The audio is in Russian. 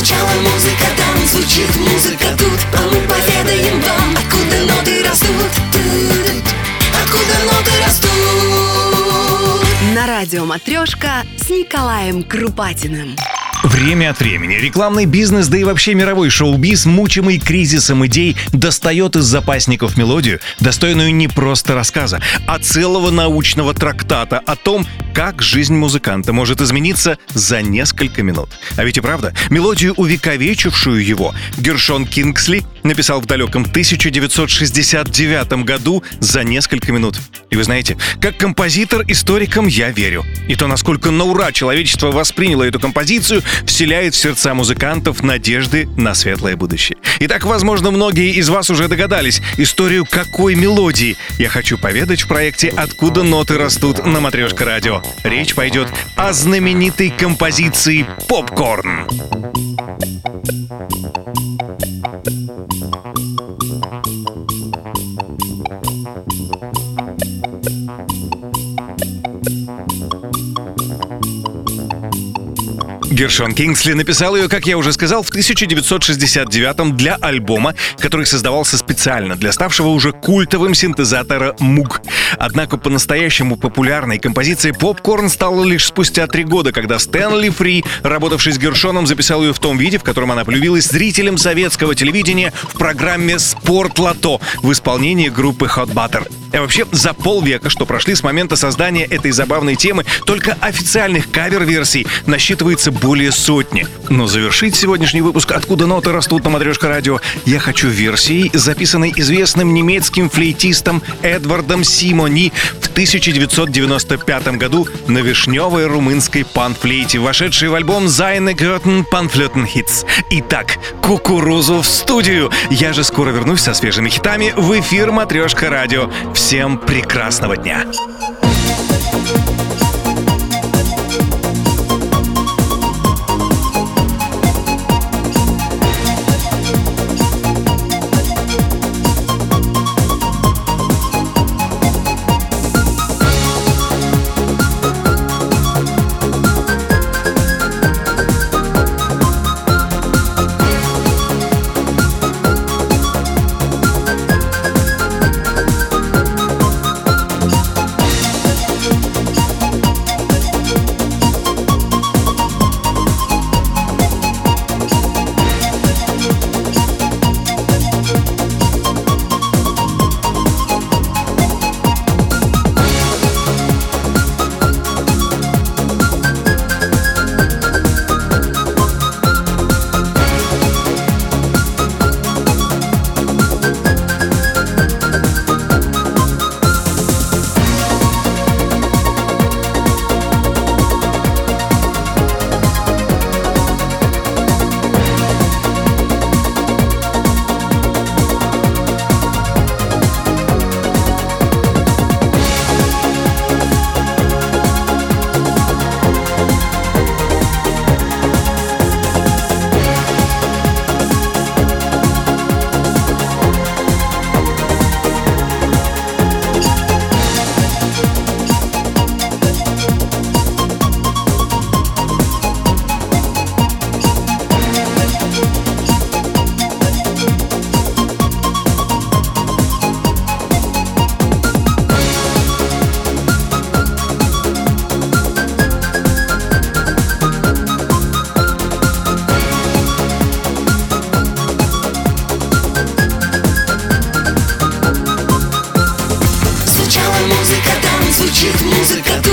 Звучала музыка там, звучит музыка. Тут А мы поведаем вам, откуда ноты растут? Откуда ноты растут? На радио «Матрешка» с Николаем Крупатиным. Время от времени рекламный бизнес, да и вообще мировой шоу-биз, мучимый кризисом идей, достает из запасников мелодию, достойную не просто рассказа, а целого научного трактата о том, как жизнь музыканта может измениться за несколько минут. А ведь и правда, мелодию, увековечившую его, Гершон Кингсли написал в далеком 1969 году за несколько минут. И вы знаете, как композитор историкам я верю. И то, насколько на ура человечество восприняло эту композицию, вселяет в сердца музыкантов надежды на светлое будущее. Итак, возможно, многие из вас уже догадались, историю какой мелодии я хочу поведать в проекте «Откуда ноты растут» на Матрешка Радио. Речь пойдет о знаменитой композиции «Попкорн». Гершон Кингсли написал ее, как я уже сказал, в 1969 для альбома, который создавался специально для ставшего уже культовым синтезатора Moog. Однако по-настоящему популярной композицией «Попкорн» стала лишь спустя три года, когда Стэнли Фри, работавший с Гершоном, записал ее в том виде, в котором она полюбилась зрителям советского телевидения в программе «Спорт Лото» в исполнении группы Hot Butter. А вообще, за полвека, что прошли с момента создания этой забавной темы, только официальных кавер-версий насчитывается более сотни. Но завершить сегодняшний выпуск «Откуда ноты растут» на Матрешка Радио я хочу версией, записанной известным немецким флейтистом Эдвардом Симони в 1995 году на вишневой румынской панфлейте, вошедшей в альбом «Зайне Гётен Панфлетен Хитс». Итак, кукурузу в студию! Я же скоро вернусь со свежими хитами в эфир Матрешка Радио. Всем прекрасного дня! Звучит музыка